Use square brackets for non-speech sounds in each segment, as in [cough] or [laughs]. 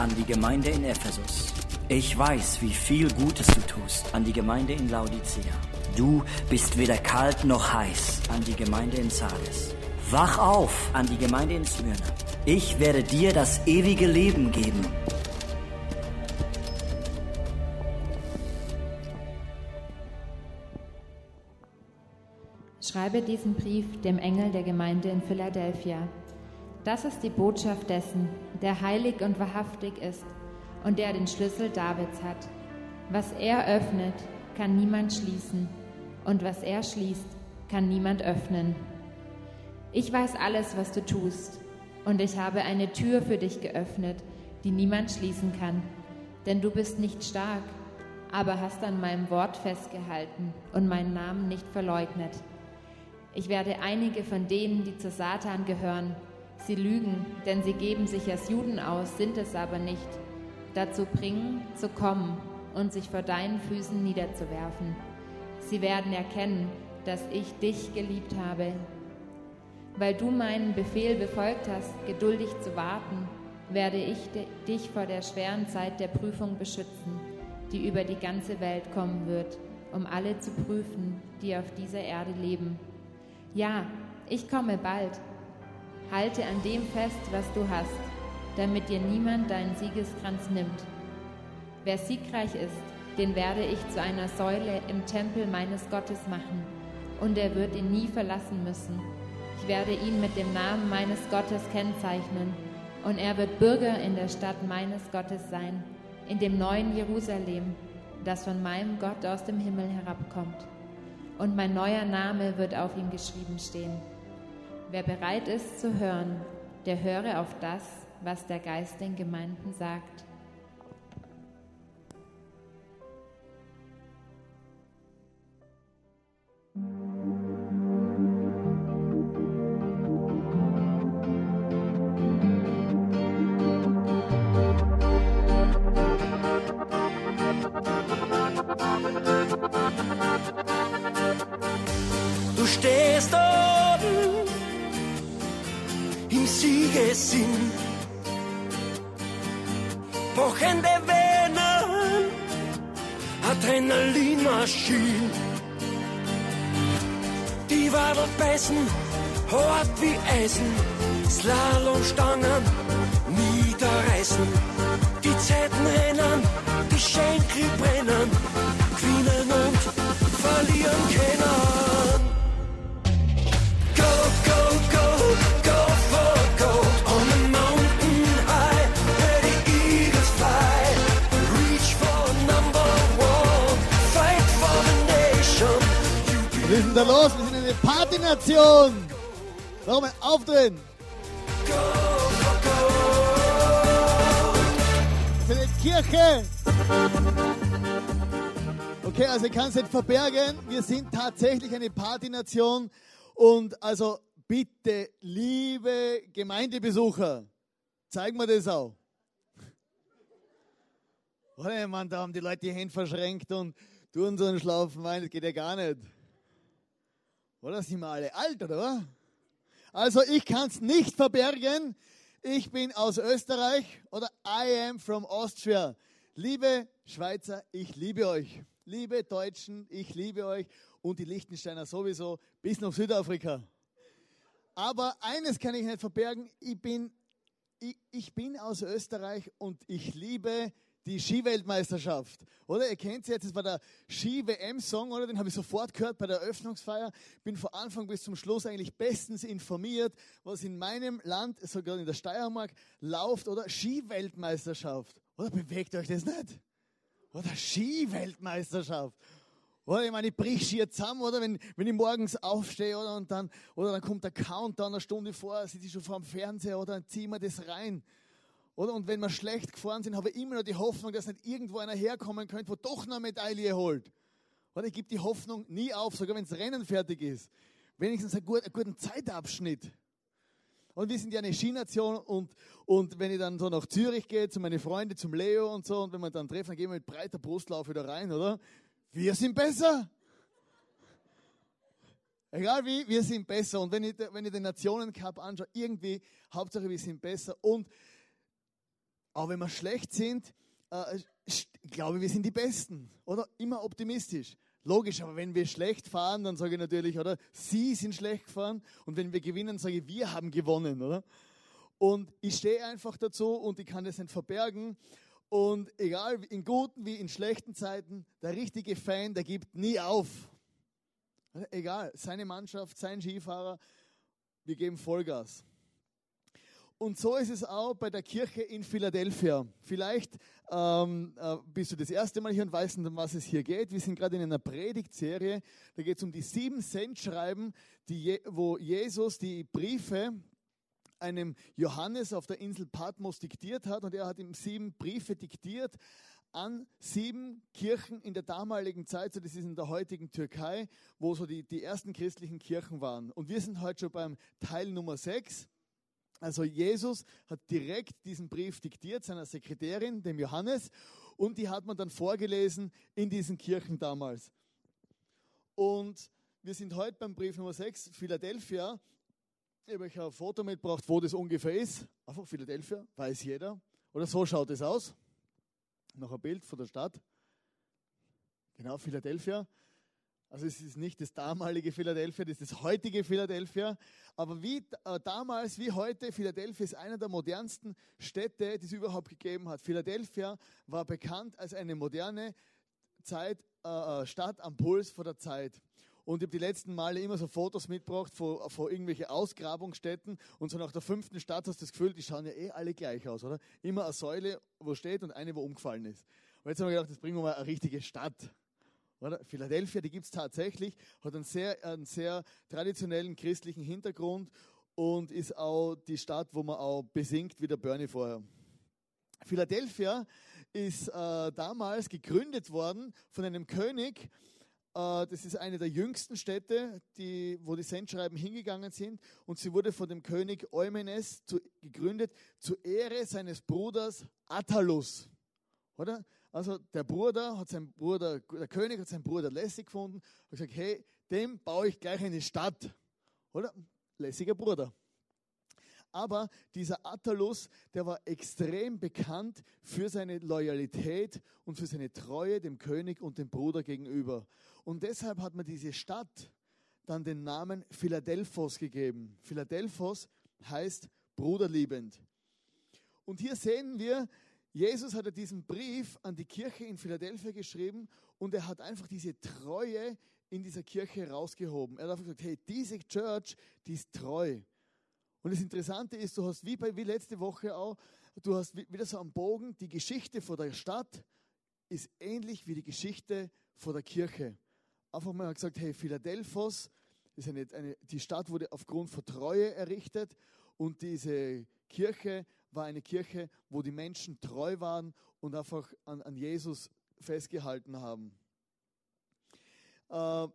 an die Gemeinde in Ephesus. Ich weiß, wie viel Gutes du tust an die Gemeinde in Laodicea. Du bist weder kalt noch heiß an die Gemeinde in Sardes. Wach auf an die Gemeinde in Smyrna. Ich werde dir das ewige Leben geben. Schreibe diesen Brief dem Engel der Gemeinde in Philadelphia. Das ist die Botschaft dessen, der heilig und wahrhaftig ist und der den Schlüssel Davids hat. Was er öffnet, kann niemand schließen, und was er schließt, kann niemand öffnen. Ich weiß alles, was du tust, und ich habe eine Tür für dich geöffnet, die niemand schließen kann. Denn du bist nicht stark, aber hast an meinem Wort festgehalten und meinen Namen nicht verleugnet. Ich werde einige von denen, die zu Satan gehören, sie lügen, denn sie geben sich als Juden aus, sind es aber nicht, dazu bringen, zu kommen und sich vor deinen Füßen niederzuwerfen. Sie werden erkennen, dass ich dich geliebt habe. Weil du meinen Befehl befolgt hast, geduldig zu warten, werde ich dich vor der schweren Zeit der Prüfung beschützen, die über die ganze Welt kommen wird, um alle zu prüfen, die auf dieser Erde leben. Ja, ich komme bald. Halte an dem fest, was du hast, damit dir niemand deinen Siegeskranz nimmt. Wer siegreich ist, den werde ich zu einer Säule im Tempel meines Gottes machen, und er wird ihn nie verlassen müssen. Ich werde ihn mit dem Namen meines Gottes kennzeichnen, und er wird Bürger in der Stadt meines Gottes sein, in dem neuen Jerusalem, das von meinem Gott aus dem Himmel herabkommt und mein neuer Name wird auf ihm geschrieben stehen. Wer bereit ist zu hören, der höre auf das, was der Geist den Gemeinden sagt. Siegesinn. Pochende Venen, Adrenalinmaschinen. Die Wadel beißen, hart wie Eisen, Slalomstangen niederreißen. Die Zeiten rennen, die Schenkel brennen, denn da los? Wir sind eine Partynation. Warum ein Aufdrehen? Wir sind eine Kirche. Okay, also ich kann es nicht verbergen. Wir sind tatsächlich eine Partynation. Und also bitte, liebe Gemeindebesucher, zeigen wir das auch. Oder, Mann, da haben die Leute die Hände verschränkt und tun so einen schlaufen Wein, das geht ja gar nicht. Oder sind wir alle alt, oder? Also ich kann es nicht verbergen. Ich bin aus Österreich oder I am from Austria. Liebe Schweizer, ich liebe euch. Liebe Deutschen, ich liebe euch. Und die Liechtensteiner sowieso bis nach Südafrika. Aber eines kann ich nicht verbergen. Ich bin, ich, ich bin aus Österreich und ich liebe die Skiweltmeisterschaft. Oder ihr kennt sie jetzt, das war der Ski-WM-Song, oder? Den habe ich sofort gehört bei der Eröffnungsfeier. Bin von Anfang bis zum Schluss eigentlich bestens informiert, was in meinem Land, sogar in der Steiermark, läuft, oder? Ski-Weltmeisterschaft. Oder bewegt euch das nicht? Oder Ski-Weltmeisterschaft. Oder ich meine, ich brich schier zusammen, oder? Wenn, wenn ich morgens aufstehe, oder? Und dann, oder dann kommt der Countdown eine Stunde vor, sitze ich schon vor dem Fernseher, oder? Dann ziehen wir das rein. Oder? Und wenn wir schlecht gefahren sind, habe ich immer noch die Hoffnung, dass nicht irgendwo einer herkommen könnte, wo doch noch eine Medaille holt. Oder ich gebe die Hoffnung nie auf, sogar wenn das Rennen fertig ist. Wenigstens einen guten, Zeitabschnitt. Und wir sind ja eine Skination und, und wenn ich dann so nach Zürich gehe, zu meinen Freunden, zum Leo und so, und wenn wir dann treffen, dann gehen wir mit breiter Brustlauf wieder rein, oder? Wir sind besser. Egal wie, wir sind besser. Und wenn ich, wenn ich den Nationencup anschaue, irgendwie, Hauptsache wir sind besser. Und auch wenn wir schlecht sind, äh, glaube ich, wir sind die Besten, oder? Immer optimistisch. Logisch, aber wenn wir schlecht fahren, dann sage ich natürlich, oder? Sie sind schlecht gefahren und wenn wir gewinnen, sage ich, wir haben gewonnen, oder? Und ich stehe einfach dazu und ich kann das nicht verbergen. Und egal, in guten wie in schlechten Zeiten, der richtige Fan, der gibt nie auf. Egal, seine Mannschaft, sein Skifahrer, wir geben Vollgas. Und so ist es auch bei der Kirche in Philadelphia. Vielleicht ähm, äh, bist du das erste Mal hier und weißt, um was es hier geht. Wir sind gerade in einer Predigtserie. Da geht es um die sieben Sendschreiben, die, wo Jesus die Briefe einem Johannes auf der Insel Patmos diktiert hat. Und er hat ihm sieben Briefe diktiert an sieben Kirchen in der damaligen Zeit, so das ist in der heutigen Türkei, wo so die, die ersten christlichen Kirchen waren. Und wir sind heute schon beim Teil Nummer sechs. Also Jesus hat direkt diesen Brief diktiert seiner Sekretärin, dem Johannes, und die hat man dann vorgelesen in diesen Kirchen damals. Und wir sind heute beim Brief Nummer 6, Philadelphia. Ich habe euch ein Foto mitgebracht, wo das ungefähr ist. Einfach Philadelphia, weiß jeder. Oder so schaut es aus. Noch ein Bild von der Stadt. Genau, Philadelphia. Also es ist nicht das damalige Philadelphia, das ist das heutige Philadelphia. Aber wie äh, damals wie heute, Philadelphia ist einer der modernsten Städte, die es überhaupt gegeben hat. Philadelphia war bekannt als eine moderne Zeit, äh, äh Stadt am Puls vor der Zeit. Und ich habe die letzten Male immer so Fotos mitgebracht von, von irgendwelchen Ausgrabungsstätten. Und so nach der fünften Stadt hast du das Gefühl, die schauen ja eh alle gleich aus, oder? Immer eine Säule, wo steht und eine, wo umgefallen ist. Und jetzt haben wir gedacht, das bringen wir mal eine richtige Stadt. Oder? Philadelphia, die gibt es tatsächlich, hat einen sehr, einen sehr traditionellen christlichen Hintergrund und ist auch die Stadt, wo man auch besingt, wie der Bernie vorher. Philadelphia ist äh, damals gegründet worden von einem König, äh, das ist eine der jüngsten Städte, die, wo die Sendschreiben hingegangen sind. Und sie wurde von dem König Eumenes zu, gegründet zur Ehre seines Bruders Attalus. Oder? Also der Bruder hat seinen Bruder, der König hat seinen Bruder lässig gefunden und gesagt, hey, dem baue ich gleich eine Stadt. Oder? Lässiger Bruder. Aber dieser Attalus, der war extrem bekannt für seine Loyalität und für seine Treue dem König und dem Bruder gegenüber. Und deshalb hat man diese Stadt dann den Namen Philadelphos gegeben. Philadelphos heißt bruderliebend. Und hier sehen wir, Jesus hat diesen Brief an die Kirche in Philadelphia geschrieben und er hat einfach diese Treue in dieser Kirche rausgehoben. Er hat einfach gesagt, hey, diese Church, die ist treu. Und das Interessante ist, du hast wie, bei, wie letzte Woche auch, du hast wieder so am Bogen, die Geschichte vor der Stadt ist ähnlich wie die Geschichte vor der Kirche. Einfach mal gesagt, hey, Philadelphos, ist eine, eine, die Stadt wurde aufgrund von Treue errichtet und diese Kirche war eine Kirche, wo die Menschen treu waren und einfach an, an Jesus festgehalten haben. Äh,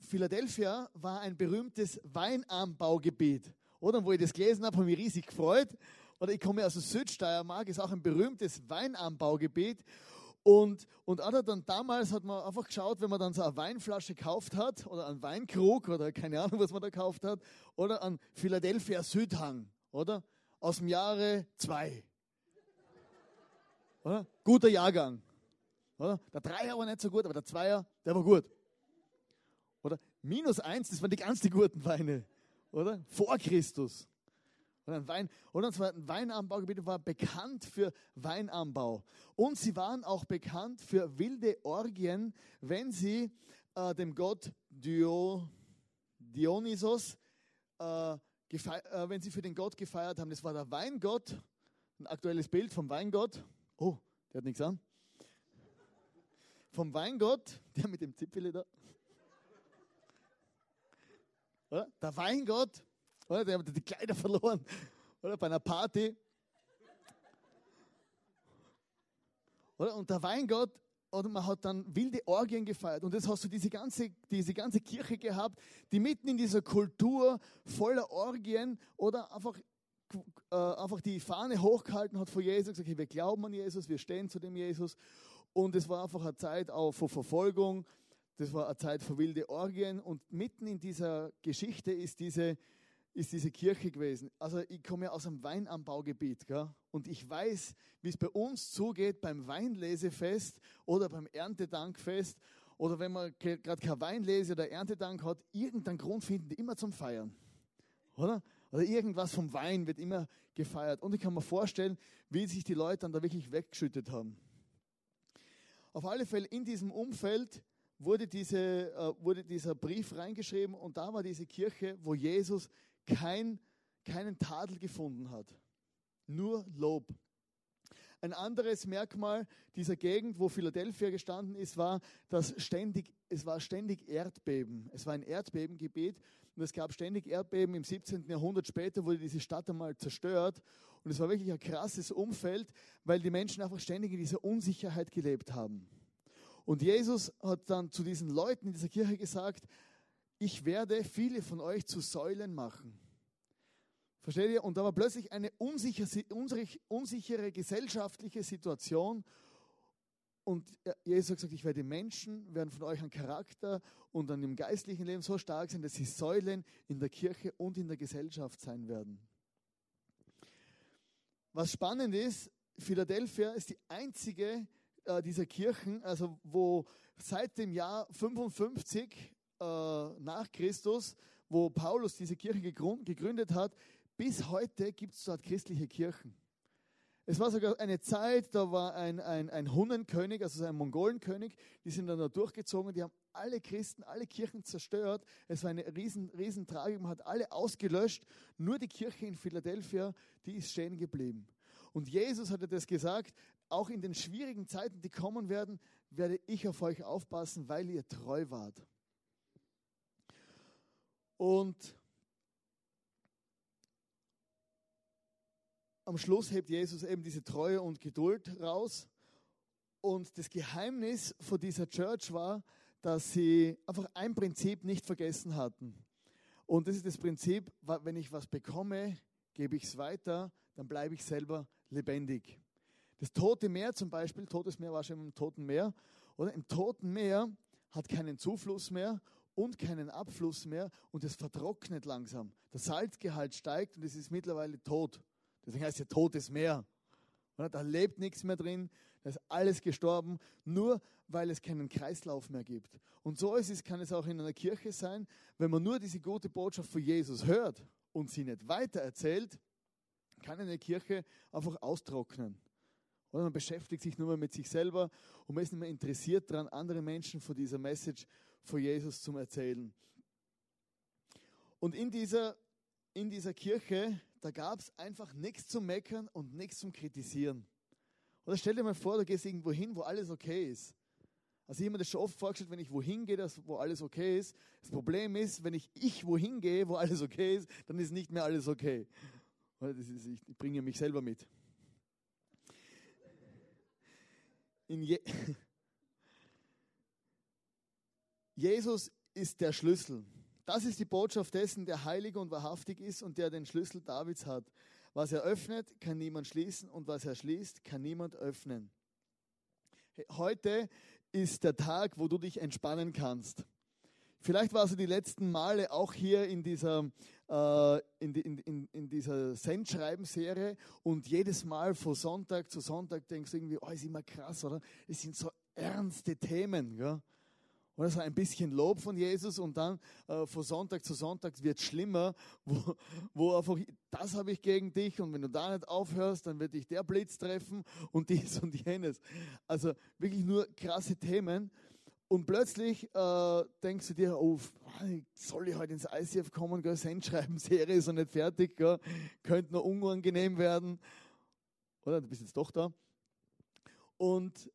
Philadelphia war ein berühmtes Weinanbaugebiet. Oder wo ich das gelesen habe, habe ich mich riesig gefreut. Oder ich komme aus der Südsteiermark, ist auch ein berühmtes Weinanbaugebiet. Und, und dann damals hat man einfach geschaut, wenn man dann so eine Weinflasche gekauft hat oder einen Weinkrug oder keine Ahnung, was man da gekauft hat, oder an Philadelphia Südhang, oder? Aus dem Jahre 2. Guter Jahrgang. Oder? Der Dreier war nicht so gut, aber der Zweier, der war gut. Oder minus eins, das waren die ganz die guten Weine. Oder? Vor Christus. Und ein, Wein, oder ein Weinanbaugebiet war bekannt für Weinanbau. Und sie waren auch bekannt für wilde Orgien, wenn sie äh, dem Gott Dio, Dionysos äh, äh, wenn sie für den Gott gefeiert haben. Das war der Weingott, ein aktuelles Bild vom Weingott. Oh, der hat nichts an. Vom Weingott, der mit dem Zipfel da. Oder? Der Weingott, oder? der hat die Kleider verloren. Oder bei einer Party. Oder? Und der Weingott oder man hat dann wilde Orgien gefeiert. Und jetzt hast du diese ganze, diese ganze Kirche gehabt, die mitten in dieser Kultur voller Orgien oder einfach, äh, einfach die Fahne hochgehalten hat vor Jesus, gesagt, okay, wir glauben an Jesus, wir stehen zu dem Jesus. Und es war einfach eine Zeit auch vor Verfolgung, das war eine Zeit für wilde Orgien. Und mitten in dieser Geschichte ist diese, ist diese Kirche gewesen. Also ich komme ja aus einem Weinanbaugebiet gell? und ich weiß, wie es bei uns zugeht beim Weinlesefest oder beim Erntedankfest oder wenn man gerade kein Weinlese oder Erntedank hat, irgendeinen Grund finden die immer zum Feiern. Oder? Oder irgendwas vom Wein wird immer gefeiert. Und ich kann mir vorstellen, wie sich die Leute dann da wirklich weggeschüttet haben. Auf alle Fälle in diesem Umfeld wurde, diese, äh, wurde dieser Brief reingeschrieben und da war diese Kirche, wo Jesus kein, keinen Tadel gefunden hat. Nur Lob. Ein anderes Merkmal dieser Gegend, wo Philadelphia gestanden ist, war, dass ständig, es war ständig Erdbeben. Es war ein Erdbebengebiet und es gab ständig Erdbeben. Im 17. Jahrhundert später wurde diese Stadt einmal zerstört und es war wirklich ein krasses Umfeld, weil die Menschen einfach ständig in dieser Unsicherheit gelebt haben. Und Jesus hat dann zu diesen Leuten in dieser Kirche gesagt, ich werde viele von euch zu Säulen machen. Versteht ihr? Und da war plötzlich eine unsichere, unsichere gesellschaftliche Situation. Und Jesus hat gesagt, ich werde Menschen, werden von euch an Charakter und an dem geistlichen Leben so stark sein, dass sie Säulen in der Kirche und in der Gesellschaft sein werden. Was spannend ist, Philadelphia ist die einzige äh, dieser Kirchen, also wo seit dem Jahr 55 äh, nach Christus, wo Paulus diese Kirche gegründet hat, bis heute gibt es dort christliche Kirchen. Es war sogar eine Zeit, da war ein, ein, ein Hunnenkönig, also ein Mongolenkönig, die sind dann da durchgezogen, die haben alle Christen, alle Kirchen zerstört. Es war eine riesen, riesen Tragik, man hat alle ausgelöscht. Nur die Kirche in Philadelphia, die ist stehen geblieben. Und Jesus hatte das gesagt, auch in den schwierigen Zeiten, die kommen werden, werde ich auf euch aufpassen, weil ihr treu wart. Und am Schluss hebt Jesus eben diese Treue und Geduld raus. Und das Geheimnis von dieser Church war, dass sie einfach ein Prinzip nicht vergessen hatten. Und das ist das Prinzip, wenn ich was bekomme, gebe ich es weiter, dann bleibe ich selber lebendig. Das Tote Meer zum Beispiel, Totes Meer war schon im Toten Meer, oder? Im Toten Meer hat keinen Zufluss mehr und keinen Abfluss mehr und es vertrocknet langsam. Der Salzgehalt steigt und es ist mittlerweile tot. Deswegen heißt es ja Totes Meer. Da lebt nichts mehr drin, da ist alles gestorben, nur weil es keinen Kreislauf mehr gibt. Und so ist es, kann es auch in einer Kirche sein, wenn man nur diese gute Botschaft von Jesus hört und sie nicht weitererzählt, kann eine Kirche einfach austrocknen. Oder man beschäftigt sich nur mehr mit sich selber und man ist nicht mehr interessiert daran, andere Menschen von dieser Message von Jesus zu erzählen. Und in dieser, in dieser Kirche da gab es einfach nichts zum Meckern und nichts zum Kritisieren. Oder stell dir mal vor, du gehst irgendwo hin, wo alles okay ist. Also ich habe mir das schon oft vorgestellt, wenn ich wohin gehe, dass, wo alles okay ist. Das Problem ist, wenn ich ich wohin gehe, wo alles okay ist, dann ist nicht mehr alles okay. Ist, ich, bringe mich selber mit. Je [laughs] Jesus ist der Schlüssel. Das ist die Botschaft dessen, der heilig und wahrhaftig ist und der den Schlüssel Davids hat. Was er öffnet, kann niemand schließen und was er schließt, kann niemand öffnen. Heute ist der Tag, wo du dich entspannen kannst. Vielleicht warst du die letzten Male auch hier in dieser, äh, in, in, in, dieser Sendschreiben-Serie und jedes Mal von Sonntag zu Sonntag denkst du irgendwie, oh, ist immer krass, oder? Es sind so ernste Themen. Gell? Oder so ein bisschen Lob von Jesus und dann äh, von Sonntag zu Sonntag wird es schlimmer, [laughs] wo, wo einfach, das habe ich gegen dich und wenn du da nicht aufhörst, dann wird dich der Blitz treffen [laughs] und dies und jenes. Also wirklich nur krasse Themen. Und plötzlich äh, denkst du dir, oh, soll ich heute ins ICF kommen, gell, schreiben, Serie ist noch nicht fertig, gell, könnte noch unangenehm werden. Oder, du bist jetzt doch da. Und,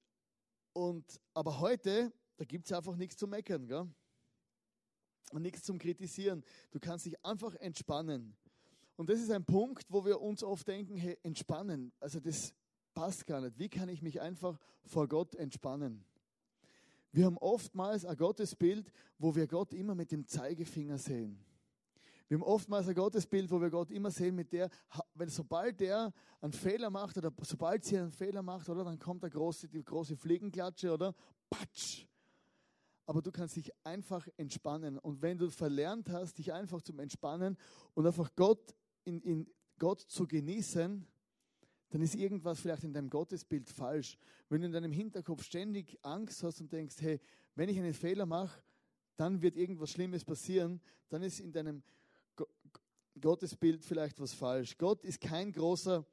und, aber heute da gibt es einfach nichts zu meckern, gell? Und nichts zum Kritisieren. Du kannst dich einfach entspannen. Und das ist ein Punkt, wo wir uns oft denken, hey, entspannen. Also das passt gar nicht. Wie kann ich mich einfach vor Gott entspannen? Wir haben oftmals ein Gottesbild, wo wir Gott immer mit dem Zeigefinger sehen. Wir haben oftmals ein Gottesbild, wo wir Gott immer sehen mit der, wenn sobald der einen Fehler macht oder sobald sie einen Fehler macht, oder dann kommt der große, die große Fliegenklatsche oder patsch. Aber du kannst dich einfach entspannen. Und wenn du verlernt hast, dich einfach zum Entspannen und einfach Gott in, in Gott zu genießen, dann ist irgendwas vielleicht in deinem Gottesbild falsch. Wenn du in deinem Hinterkopf ständig Angst hast und denkst, hey, wenn ich einen Fehler mache, dann wird irgendwas Schlimmes passieren, dann ist in deinem Gottesbild vielleicht was falsch. Gott ist kein großer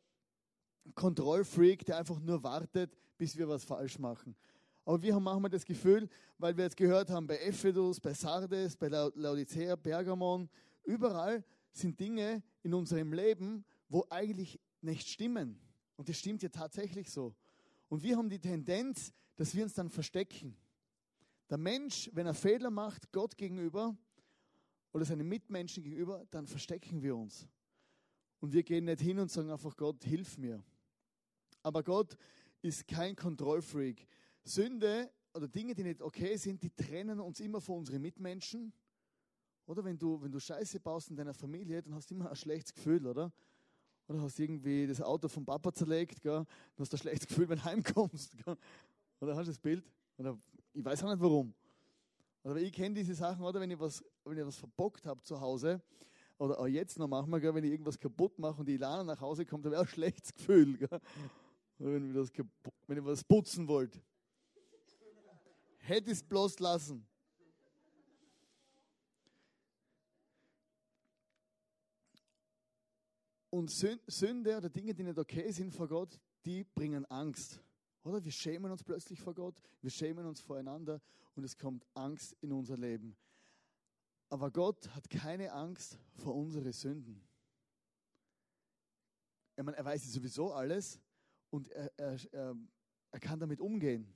Kontrollfreak, der einfach nur wartet, bis wir was falsch machen. Aber wir haben manchmal das Gefühl, weil wir jetzt gehört haben, bei Ephesus, bei Sardes, bei Laodicea, Pergamon, überall sind Dinge in unserem Leben, wo eigentlich nicht stimmen. Und das stimmt ja tatsächlich so. Und wir haben die Tendenz, dass wir uns dann verstecken. Der Mensch, wenn er Fehler macht, Gott gegenüber oder seinen Mitmenschen gegenüber, dann verstecken wir uns. Und wir gehen nicht hin und sagen einfach, Gott, hilf mir. Aber Gott ist kein Kontrollfreak. Sünde oder Dinge, die nicht okay sind, die trennen uns immer von unseren Mitmenschen. Oder wenn du, wenn du Scheiße baust in deiner Familie, dann hast du immer ein schlechtes Gefühl, oder? Oder hast irgendwie das Auto vom Papa zerlegt, gell? dann hast du ein schlechtes Gefühl, wenn du [laughs] heimkommst. Gell? Oder hast du das Bild? Oder ich weiß auch nicht warum. Aber ich kenne diese Sachen, oder wenn ich was, wenn ich was verbockt habe zu Hause, oder auch jetzt noch manchmal, gell, wenn ich irgendwas kaputt mache und die Ilana nach Hause kommt, ich auch ein schlechtes Gefühl. Gell? Wenn, ich das, wenn ich was putzen wollte. Hätte es bloß lassen. Und Sünde oder Dinge, die nicht okay sind vor Gott, die bringen Angst. Oder wir schämen uns plötzlich vor Gott, wir schämen uns voreinander und es kommt Angst in unser Leben. Aber Gott hat keine Angst vor unsere Sünden. Ich meine, er weiß sowieso alles und er, er, er kann damit umgehen.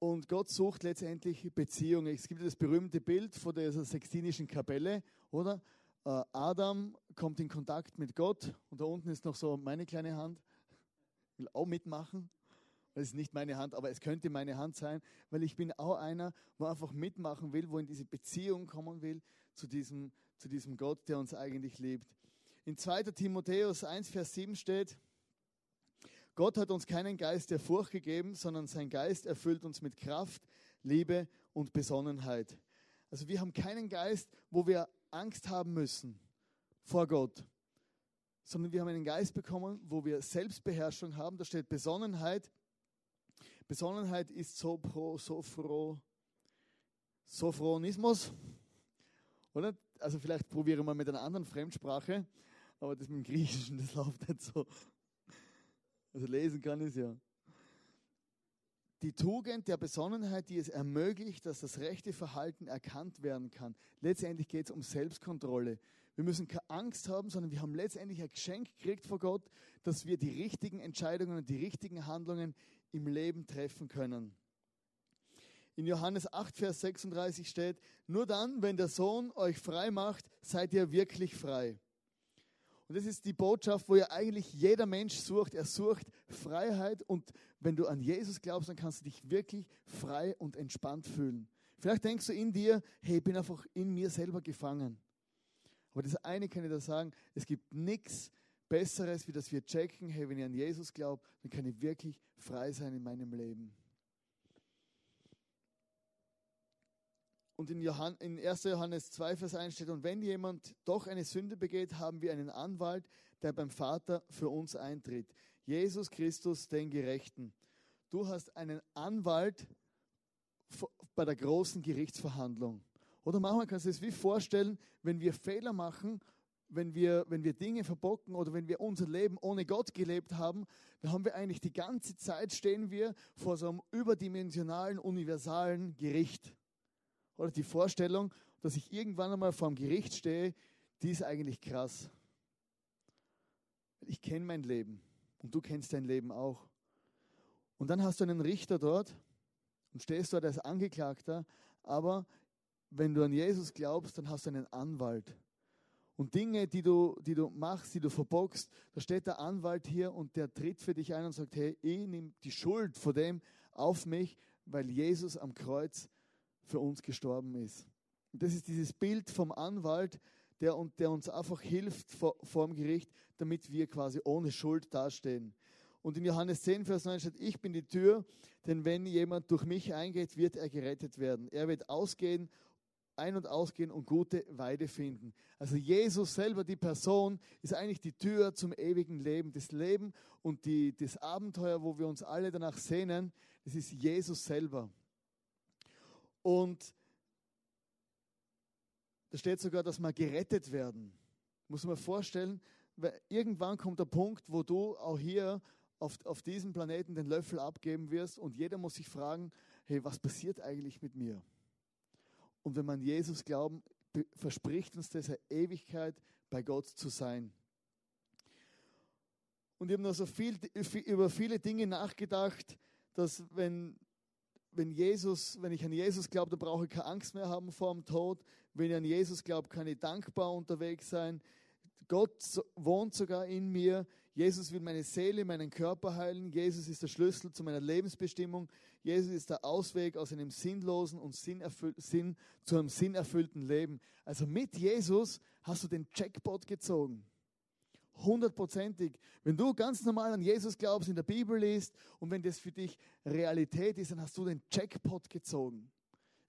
Und Gott sucht letztendlich Beziehungen. Es gibt das berühmte Bild von der Sextinischen Kapelle, oder? Äh, Adam kommt in Kontakt mit Gott und da unten ist noch so meine kleine Hand. Ich will auch mitmachen. Das ist nicht meine Hand, aber es könnte meine Hand sein, weil ich bin auch einer, wo einfach mitmachen will, wo in diese Beziehung kommen will zu diesem, zu diesem Gott, der uns eigentlich liebt. In 2. Timotheus 1, Vers 7 steht, Gott hat uns keinen Geist der Furcht gegeben, sondern sein Geist erfüllt uns mit Kraft, Liebe und Besonnenheit. Also wir haben keinen Geist, wo wir Angst haben müssen vor Gott, sondern wir haben einen Geist bekommen, wo wir Selbstbeherrschung haben. Da steht Besonnenheit. Besonnenheit ist Sopro, Sophro, Sophronismus. Oder? Also vielleicht probiere mal mit einer anderen Fremdsprache, aber das mit dem Griechischen, das [laughs] läuft nicht so. Also lesen kann ich es ja. Die Tugend der Besonnenheit, die es ermöglicht, dass das rechte Verhalten erkannt werden kann. Letztendlich geht es um Selbstkontrolle. Wir müssen keine Angst haben, sondern wir haben letztendlich ein Geschenk gekriegt vor Gott, dass wir die richtigen Entscheidungen und die richtigen Handlungen im Leben treffen können. In Johannes 8, Vers 36 steht, nur dann, wenn der Sohn euch frei macht, seid ihr wirklich frei. Und das ist die Botschaft, wo ja eigentlich jeder Mensch sucht. Er sucht Freiheit und wenn du an Jesus glaubst, dann kannst du dich wirklich frei und entspannt fühlen. Vielleicht denkst du in dir, hey, ich bin einfach in mir selber gefangen. Aber das eine kann ich dir sagen, es gibt nichts Besseres, wie dass wir checken, hey, wenn ich an Jesus glaube, dann kann ich wirklich frei sein in meinem Leben. Und in, Johann, in 1. Johannes 2, Vers 1 steht, und wenn jemand doch eine Sünde begeht, haben wir einen Anwalt, der beim Vater für uns eintritt. Jesus Christus, den Gerechten. Du hast einen Anwalt bei der großen Gerichtsverhandlung. Oder manchmal kannst du es wie vorstellen, wenn wir Fehler machen, wenn wir, wenn wir Dinge verbocken oder wenn wir unser Leben ohne Gott gelebt haben, dann haben wir eigentlich die ganze Zeit stehen wir vor so einem überdimensionalen, universalen Gericht. Oder die Vorstellung, dass ich irgendwann einmal vor dem Gericht stehe, die ist eigentlich krass. Ich kenne mein Leben und du kennst dein Leben auch. Und dann hast du einen Richter dort und stehst dort als Angeklagter, aber wenn du an Jesus glaubst, dann hast du einen Anwalt. Und Dinge, die du, die du machst, die du verbockst, da steht der Anwalt hier und der tritt für dich ein und sagt, hey, ich nehme die Schuld vor dem auf mich, weil Jesus am Kreuz für uns gestorben ist. Und das ist dieses Bild vom Anwalt, der, der uns einfach hilft vor, vor dem Gericht, damit wir quasi ohne Schuld dastehen. Und in Johannes 10, Vers 9 steht, ich bin die Tür, denn wenn jemand durch mich eingeht, wird er gerettet werden. Er wird ausgehen, ein- und ausgehen und gute Weide finden. Also Jesus selber, die Person, ist eigentlich die Tür zum ewigen Leben. Das Leben und die, das Abenteuer, wo wir uns alle danach sehnen, das ist Jesus selber. Und da steht sogar, dass wir gerettet werden. Muss man vorstellen, irgendwann kommt der Punkt, wo du auch hier auf, auf diesem Planeten den Löffel abgeben wirst und jeder muss sich fragen, hey, was passiert eigentlich mit mir? Und wenn man Jesus glauben, verspricht uns eine Ewigkeit bei Gott zu sein. Und ich habe noch so viel über viele Dinge nachgedacht, dass wenn, wenn Jesus, wenn ich an Jesus glaube, dann brauche ich keine Angst mehr haben vor dem Tod. Wenn ich an Jesus glaube, kann ich dankbar unterwegs sein. Gott wohnt sogar in mir. Jesus will meine Seele, meinen Körper heilen. Jesus ist der Schlüssel zu meiner Lebensbestimmung. Jesus ist der Ausweg aus einem sinnlosen und Sinn, zu einem sinnerfüllten Leben. Also mit Jesus hast du den Jackpot gezogen. Hundertprozentig. Wenn du ganz normal an Jesus glaubst, in der Bibel liest und wenn das für dich Realität ist, dann hast du den Jackpot gezogen.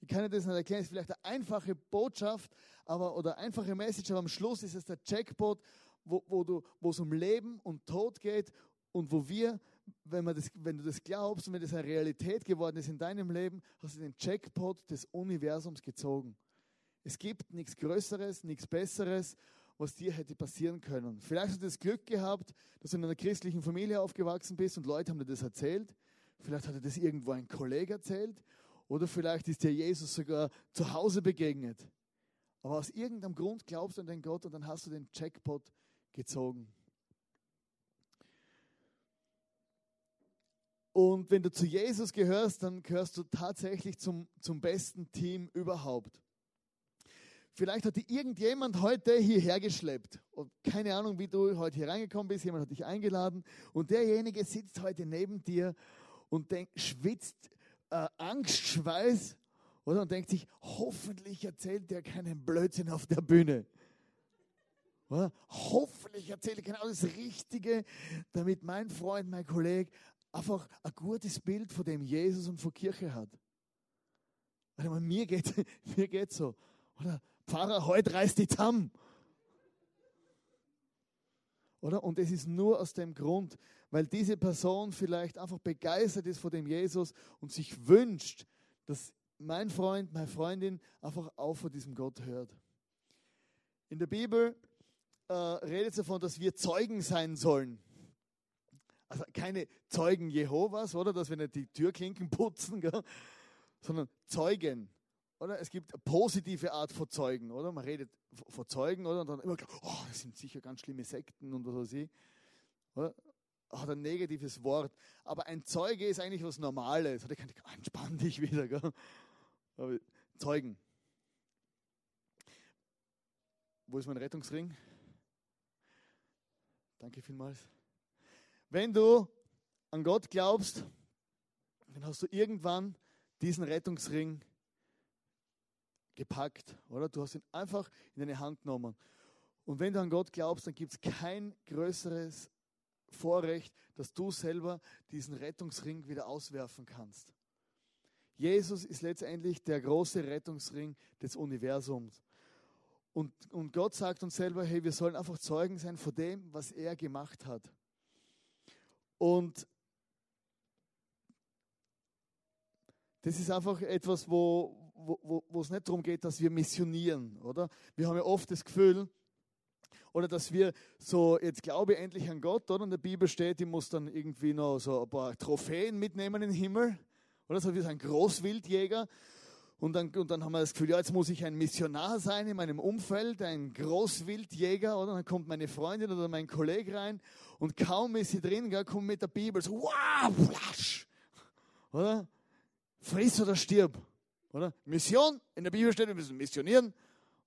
Ich kann dir das nicht erklären, es ist vielleicht eine einfache Botschaft aber, oder einfache Message, aber am Schluss ist es der Jackpot, wo, wo, du, wo es um Leben und Tod geht und wo wir, wenn, man das, wenn du das glaubst und wenn das eine Realität geworden ist in deinem Leben, hast du den Jackpot des Universums gezogen. Es gibt nichts Größeres, nichts Besseres, was dir hätte passieren können. Vielleicht hast du das Glück gehabt, dass du in einer christlichen Familie aufgewachsen bist und Leute haben dir das erzählt. Vielleicht hat dir das irgendwo ein Kollege erzählt. Oder vielleicht ist dir Jesus sogar zu Hause begegnet. Aber aus irgendeinem Grund glaubst du an den Gott und dann hast du den Jackpot gezogen. Und wenn du zu Jesus gehörst, dann gehörst du tatsächlich zum, zum besten Team überhaupt. Vielleicht hat dich irgendjemand heute hierher geschleppt. Und keine Ahnung, wie du heute hier reingekommen bist. Jemand hat dich eingeladen. Und derjenige sitzt heute neben dir und denkt, schwitzt äh, Angst, Schweiß. Oder? Und denkt sich, hoffentlich erzählt der keinen Blödsinn auf der Bühne. Oder? Hoffentlich erzähle ich genau das Richtige, damit mein Freund, mein Kollege einfach ein gutes Bild von dem Jesus und von Kirche hat. Also mir geht [laughs] mir geht so. Oder Pfarrer, heute reißt die Zamm. Oder? Und es ist nur aus dem Grund, weil diese Person vielleicht einfach begeistert ist von dem Jesus und sich wünscht, dass mein Freund, meine Freundin einfach auch von diesem Gott hört. In der Bibel äh, redet es davon, dass wir Zeugen sein sollen. Also keine Zeugen Jehovas, oder? Dass wir nicht die Türklinken [laughs] putzen, gell? sondern Zeugen. Oder? Es gibt eine positive Art von Zeugen, oder? Man redet von Zeugen, oder? Und dann immer oh, das sind sicher ganz schlimme Sekten und was weiß ich. Oder? Hat ein negatives Wort. Aber ein Zeuge ist eigentlich was Normales. Oder? Kann, entspann dich wieder, gell? Aber Zeugen. Wo ist mein Rettungsring? Danke vielmals. Wenn du an Gott glaubst, dann hast du irgendwann diesen Rettungsring gepackt, oder? Du hast ihn einfach in deine Hand genommen. Und wenn du an Gott glaubst, dann gibt es kein größeres Vorrecht, dass du selber diesen Rettungsring wieder auswerfen kannst. Jesus ist letztendlich der große Rettungsring des Universums. Und, und Gott sagt uns selber, hey, wir sollen einfach Zeugen sein von dem, was er gemacht hat. Und das ist einfach etwas, wo, wo, wo es nicht darum geht, dass wir missionieren, oder? Wir haben ja oft das Gefühl, oder dass wir so, jetzt glaube ich endlich an Gott, oder? In der Bibel steht, ich muss dann irgendwie noch so ein paar Trophäen mitnehmen in den Himmel, oder? So wie ein Großwildjäger. Und dann, und dann haben wir das Gefühl, ja, jetzt muss ich ein Missionar sein in meinem Umfeld, ein Großwildjäger, oder? Dann kommt meine Freundin oder mein Kollege rein und kaum ist sie drin, gell, kommt mit der Bibel so, wow, flasch, oder? Friss oder stirb. Oder? Mission, in der Bibel steht, wir müssen missionieren.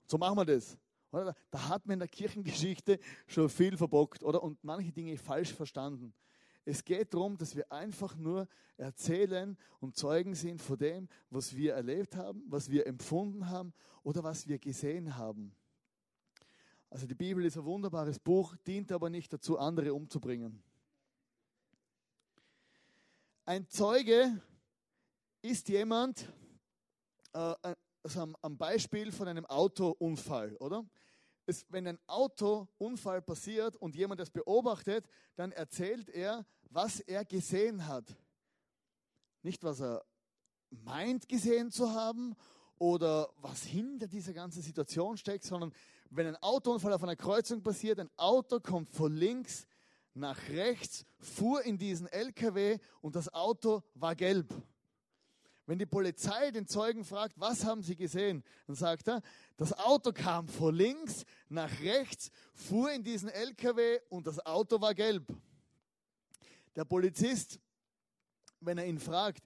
So machen wir das. Oder? Da hat man in der Kirchengeschichte schon viel verbockt oder? und manche Dinge falsch verstanden. Es geht darum, dass wir einfach nur erzählen und Zeugen sind von dem, was wir erlebt haben, was wir empfunden haben oder was wir gesehen haben. Also die Bibel ist ein wunderbares Buch, dient aber nicht dazu, andere umzubringen. Ein Zeuge ist jemand, äh, also am, am Beispiel von einem Autounfall, oder? Es, wenn ein Autounfall passiert und jemand das beobachtet, dann erzählt er, was er gesehen hat. Nicht, was er meint gesehen zu haben oder was hinter dieser ganzen Situation steckt, sondern wenn ein Autounfall auf einer Kreuzung passiert, ein Auto kommt von links nach rechts, fuhr in diesen LKW und das Auto war gelb. Wenn die Polizei den Zeugen fragt, was haben sie gesehen, dann sagt er, das Auto kam von links nach rechts, fuhr in diesen LKW und das Auto war gelb. Der Polizist, wenn er ihn fragt,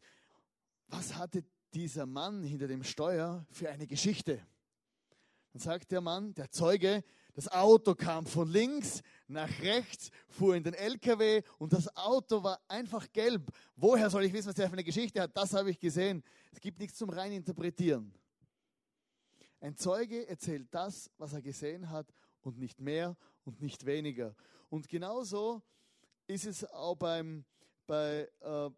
was hatte dieser Mann hinter dem Steuer für eine Geschichte? Dann sagt der Mann, der Zeuge, das Auto kam von links nach rechts, fuhr in den LKW und das Auto war einfach gelb. Woher soll ich wissen, was er für eine Geschichte hat? Das habe ich gesehen. Es gibt nichts zum Reininterpretieren. Ein Zeuge erzählt das, was er gesehen hat und nicht mehr und nicht weniger. Und genauso ist es auch beim, bei, äh,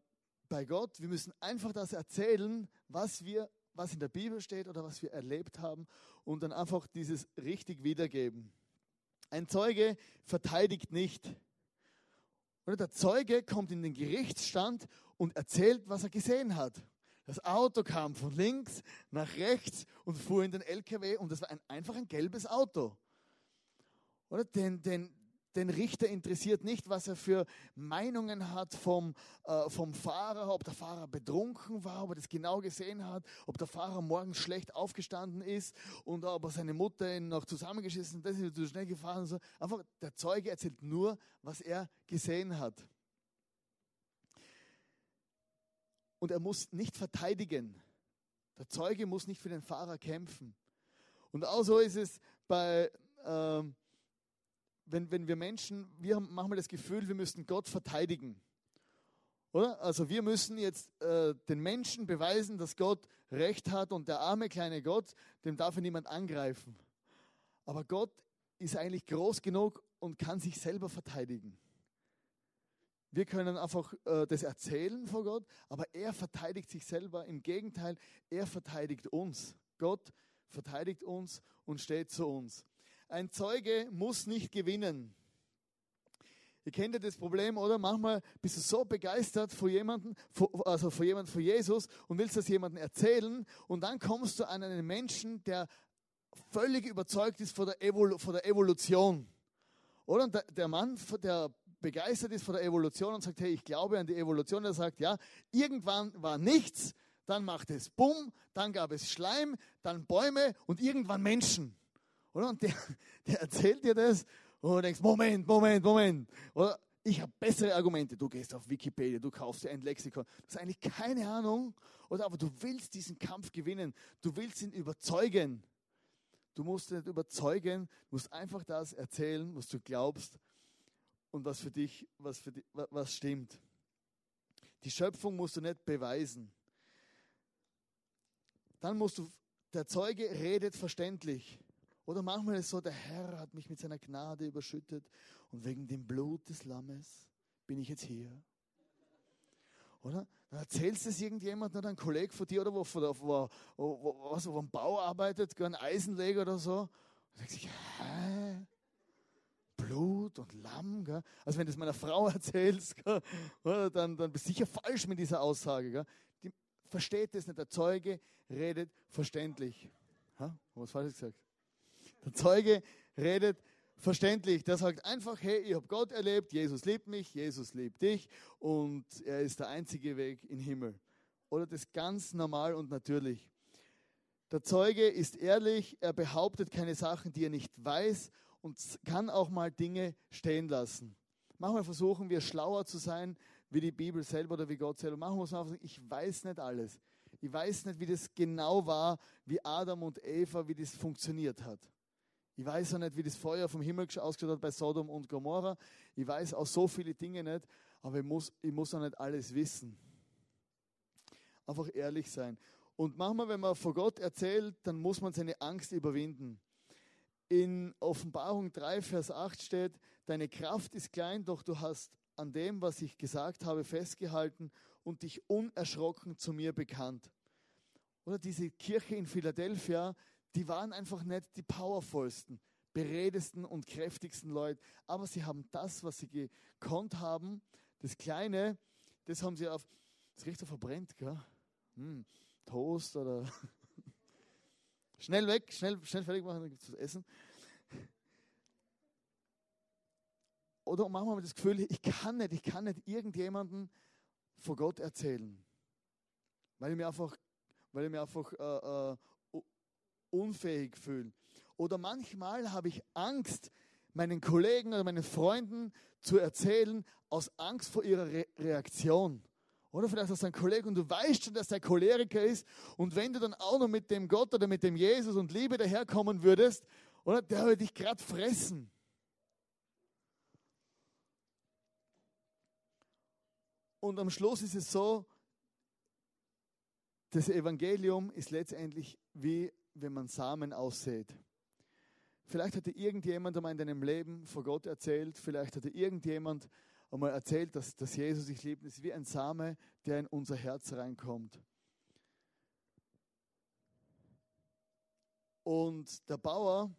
bei Gott. Wir müssen einfach das erzählen, was wir was in der Bibel steht oder was wir erlebt haben und dann einfach dieses richtig wiedergeben. Ein Zeuge verteidigt nicht. Oder der Zeuge kommt in den Gerichtsstand und erzählt, was er gesehen hat. Das Auto kam von links nach rechts und fuhr in den LKW und das war ein, einfach ein gelbes Auto. Oder den, den, den Richter interessiert nicht, was er für Meinungen hat vom, äh, vom Fahrer, ob der Fahrer betrunken war, ob er das genau gesehen hat, ob der Fahrer morgens schlecht aufgestanden ist und ob er seine Mutter ihn noch zusammengeschissen hat, das ist zu schnell gefahren. So. Einfach der Zeuge erzählt nur, was er gesehen hat. Und er muss nicht verteidigen. Der Zeuge muss nicht für den Fahrer kämpfen. Und auch so ist es bei, ähm, wenn, wenn wir Menschen, wir haben manchmal das Gefühl, wir müssten Gott verteidigen. Oder? Also wir müssen jetzt äh, den Menschen beweisen, dass Gott Recht hat und der arme kleine Gott, dem darf er niemand angreifen. Aber Gott ist eigentlich groß genug und kann sich selber verteidigen. Wir können einfach äh, das erzählen vor Gott, aber er verteidigt sich selber. Im Gegenteil, er verteidigt uns. Gott verteidigt uns und steht zu uns. Ein Zeuge muss nicht gewinnen. Ihr kennt ja das Problem, oder? Manchmal bist du so begeistert vor jemandem, also vor jemandem, vor Jesus und willst das jemandem erzählen und dann kommst du an einen Menschen, der völlig überzeugt ist von der, Evol von der Evolution. Oder? Und der, Mann, der begeistert ist von der Evolution und sagt, hey, ich glaube an die Evolution, der sagt, ja, irgendwann war nichts, dann macht es Bumm, dann gab es Schleim, dann Bäume und irgendwann Menschen. Oder? Und der, [laughs] der erzählt dir das und du denkst, Moment, Moment, Moment. Oder? Ich habe bessere Argumente. Du gehst auf Wikipedia, du kaufst dir ein Lexikon. Du hast eigentlich keine Ahnung. Oder aber du willst diesen Kampf gewinnen. Du willst ihn überzeugen. Du musst ihn nicht überzeugen, du musst einfach das erzählen, was du glaubst und was für dich, was für dich, was stimmt. Die Schöpfung musst du nicht beweisen. Dann musst du, der Zeuge redet verständlich. Oder manchmal ist es so, der Herr hat mich mit seiner Gnade überschüttet und wegen dem Blut des Lammes bin ich jetzt hier. Oder? Dann erzählst du es irgendjemand, oder ein Kollege von dir, oder wo, wo, wo, wo, was, wo am Bau arbeitet, ein Eisenleger oder so. Und denkst sich, hä? Blut und Lamm, gell? Also wenn du es meiner Frau [laughs] erzählst, gell? Oder? Dann, dann bist du sicher falsch mit dieser Aussage. Gell? Die versteht das nicht. Der Zeuge redet verständlich. Ha? Was falsch gesagt? Der Zeuge redet verständlich. Der sagt einfach, hey, ich habe Gott erlebt, Jesus liebt mich, Jesus liebt dich und er ist der einzige Weg in den Himmel. Oder das ganz normal und natürlich. Der Zeuge ist ehrlich, er behauptet keine Sachen, die er nicht weiß und kann auch mal Dinge stehen lassen. Manchmal versuchen wir schlauer zu sein, wie die Bibel selber oder wie Gott selber. Manchmal muss man einfach sagen, ich weiß nicht alles. Ich weiß nicht, wie das genau war, wie Adam und Eva, wie das funktioniert hat. Ich weiß auch nicht, wie das Feuer vom Himmel ausgeschaut hat bei Sodom und Gomorra. Ich weiß auch so viele Dinge nicht, aber ich muss, ich muss auch nicht alles wissen. Einfach ehrlich sein. Und manchmal, wenn man vor Gott erzählt, dann muss man seine Angst überwinden. In Offenbarung 3, Vers 8 steht, deine Kraft ist klein, doch du hast an dem, was ich gesagt habe, festgehalten und dich unerschrocken zu mir bekannt. Oder diese Kirche in Philadelphia, die waren einfach nicht die powervollsten, beredtesten und kräftigsten Leute, aber sie haben das, was sie gekonnt haben, das Kleine, das haben sie auf, das riecht so verbrennt, gell? Hm, Toast oder [laughs] schnell weg, schnell, schnell fertig machen, dann gibt es was essen. Oder manchmal das Gefühl, ich kann nicht, ich kann nicht irgendjemanden vor Gott erzählen, weil ich mir einfach, weil ich mir einfach äh, äh, unfähig fühle. Oder manchmal habe ich Angst, meinen Kollegen oder meinen Freunden zu erzählen, aus Angst vor ihrer Re Reaktion. Oder vielleicht hast du einen Kollegen und du weißt schon, dass der Choleriker ist. Und wenn du dann auch noch mit dem Gott oder mit dem Jesus und Liebe daherkommen würdest, oder der würde dich gerade fressen. Und am Schluss ist es so, das Evangelium ist letztendlich wie wenn man Samen aussät. Vielleicht hatte irgendjemand einmal in deinem Leben vor Gott erzählt, vielleicht hatte irgendjemand einmal erzählt, dass, dass Jesus dich liebt. Es ist wie ein Same, der in unser Herz reinkommt. Und der Bauer,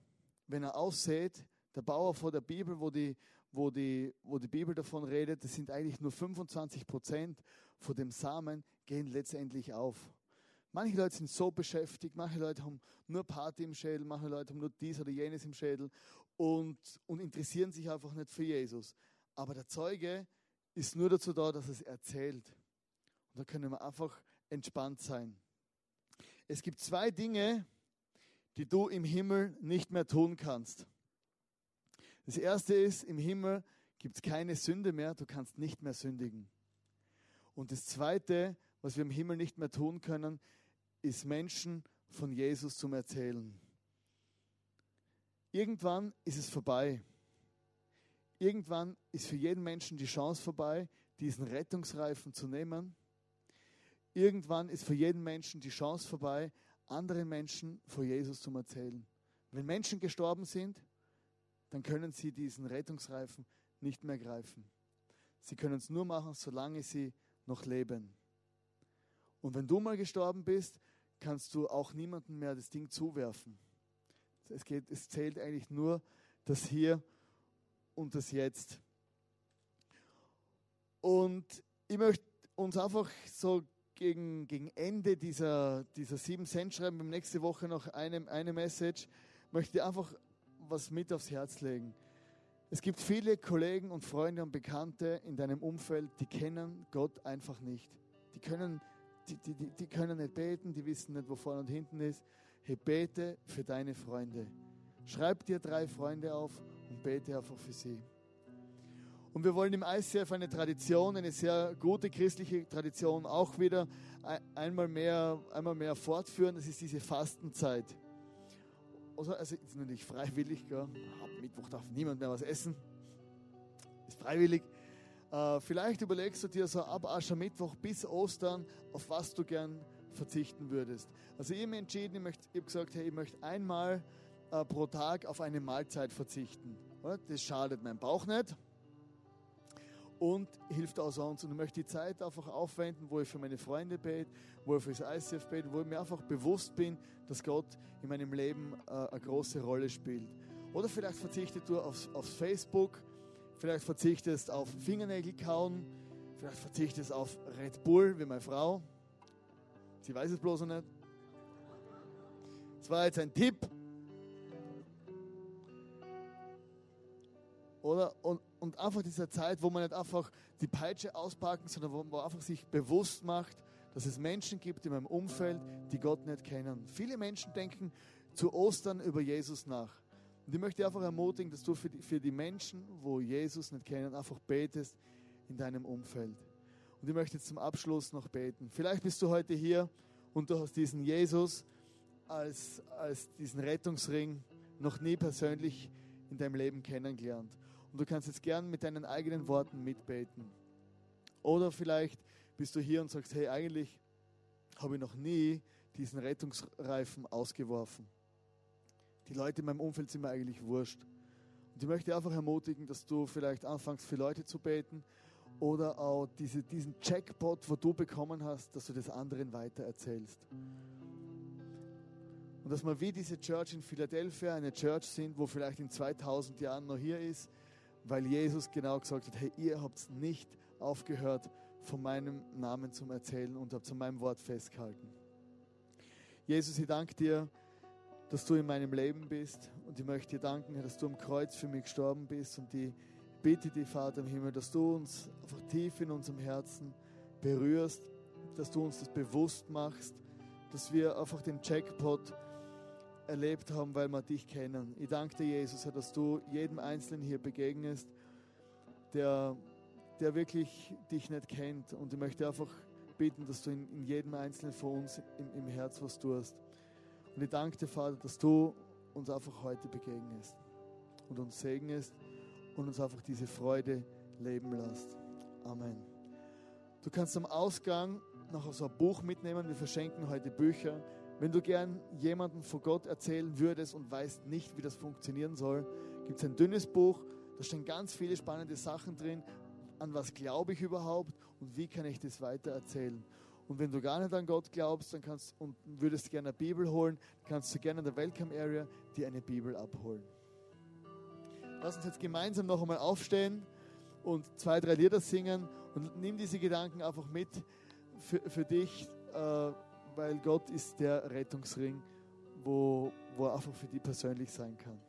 wenn er aussät, der Bauer vor der Bibel, wo die, wo die, wo die Bibel davon redet, das sind eigentlich nur 25 Prozent von dem Samen, gehen letztendlich auf. Manche Leute sind so beschäftigt, manche Leute haben nur Party im Schädel, manche Leute haben nur dies oder jenes im Schädel und, und interessieren sich einfach nicht für Jesus. Aber der Zeuge ist nur dazu da, dass es erzählt. Und da können wir einfach entspannt sein. Es gibt zwei Dinge, die du im Himmel nicht mehr tun kannst. Das erste ist, im Himmel gibt es keine Sünde mehr, du kannst nicht mehr sündigen. Und das zweite, was wir im Himmel nicht mehr tun können, ist Menschen von Jesus zum Erzählen. Irgendwann ist es vorbei. Irgendwann ist für jeden Menschen die Chance vorbei, diesen Rettungsreifen zu nehmen. Irgendwann ist für jeden Menschen die Chance vorbei, anderen Menschen von Jesus zu erzählen. Wenn Menschen gestorben sind, dann können sie diesen Rettungsreifen nicht mehr greifen. Sie können es nur machen, solange sie noch leben. Und wenn du mal gestorben bist, kannst du auch niemandem mehr das Ding zuwerfen. Es, geht, es zählt eigentlich nur das Hier und das Jetzt. Und ich möchte uns einfach so gegen, gegen Ende dieser, dieser sieben Cent schreiben, beim nächste Woche noch eine, eine Message, möchte einfach was mit aufs Herz legen. Es gibt viele Kollegen und Freunde und Bekannte in deinem Umfeld, die kennen Gott einfach nicht. Die können die, die, die, die können nicht beten, die wissen nicht, wo vorne und hinten ist. Hey, bete für deine Freunde. Schreib dir drei Freunde auf und bete einfach für sie. Und wir wollen im ICF eine Tradition, eine sehr gute christliche Tradition auch wieder einmal mehr, einmal mehr fortführen. Das ist diese Fastenzeit. Also, also ist natürlich freiwillig. Gell? Ab Mittwoch darf niemand mehr was essen. Ist freiwillig. Äh, vielleicht überlegst du dir so ab Aschermittwoch bis Ostern, auf was du gern verzichten würdest. Also ich habe entschieden, ich, möchte, ich habe gesagt, hey, ich möchte einmal äh, pro Tag auf eine Mahlzeit verzichten. Das schadet meinem Bauch nicht und hilft auch sonst. Und ich möchte die Zeit einfach aufwenden, wo ich für meine Freunde bete, wo ich für das ICF bete, wo ich mir einfach bewusst bin, dass Gott in meinem Leben äh, eine große Rolle spielt. Oder vielleicht verzichtest du aufs, aufs Facebook, Vielleicht verzichtest auf Fingernägel kauen. Vielleicht verzichtest auf Red Bull, wie meine Frau. Sie weiß es bloß noch nicht. Das war jetzt ein Tipp. Oder? Und, und einfach diese Zeit, wo man nicht einfach die Peitsche auspacken, sondern wo man einfach sich bewusst macht, dass es Menschen gibt in meinem Umfeld, die Gott nicht kennen. Viele Menschen denken zu Ostern über Jesus nach. Und ich möchte einfach ermutigen, dass du für die, für die Menschen, wo Jesus nicht kennen, einfach betest in deinem Umfeld. Und ich möchte jetzt zum Abschluss noch beten. Vielleicht bist du heute hier und du hast diesen Jesus als, als diesen Rettungsring noch nie persönlich in deinem Leben kennengelernt. Und du kannst jetzt gern mit deinen eigenen Worten mitbeten. Oder vielleicht bist du hier und sagst, hey, eigentlich habe ich noch nie diesen Rettungsreifen ausgeworfen. Die Leute in meinem Umfeld sind mir eigentlich wurscht. Und ich möchte einfach ermutigen, dass du vielleicht anfängst, für Leute zu beten oder auch diese, diesen Jackpot, wo du bekommen hast, dass du das anderen weiter erzählst. Und dass wir wie diese Church in Philadelphia eine Church sind, wo vielleicht in 2000 Jahren noch hier ist, weil Jesus genau gesagt hat, hey, ihr habt nicht aufgehört, von meinem Namen zu erzählen und habt zu meinem Wort festgehalten. Jesus, ich danke dir, dass du in meinem Leben bist und ich möchte dir danken, dass du am Kreuz für mich gestorben bist und ich bitte dich, Vater im Himmel, dass du uns einfach tief in unserem Herzen berührst, dass du uns das bewusst machst, dass wir einfach den Jackpot erlebt haben, weil wir dich kennen. Ich danke dir, Jesus, dass du jedem Einzelnen hier begegnest, der, der wirklich dich nicht kennt. Und ich möchte einfach bitten, dass du in, in jedem Einzelnen von uns im, im Herz was tust. Und ich danke dir, Vater, dass du uns einfach heute begegnest und uns segnest und uns einfach diese Freude leben lässt. Amen. Du kannst am Ausgang noch so ein Buch mitnehmen. Wir verschenken heute Bücher. Wenn du gern jemandem von Gott erzählen würdest und weißt nicht, wie das funktionieren soll, gibt es ein dünnes Buch. Da stehen ganz viele spannende Sachen drin. An was glaube ich überhaupt und wie kann ich das weiter erzählen? Und wenn du gar nicht an Gott glaubst dann kannst, und würdest gerne eine Bibel holen, kannst du gerne in der Welcome Area dir eine Bibel abholen. Lass uns jetzt gemeinsam noch einmal aufstehen und zwei, drei Lieder singen und nimm diese Gedanken einfach mit für, für dich, äh, weil Gott ist der Rettungsring, wo, wo er einfach für dich persönlich sein kann.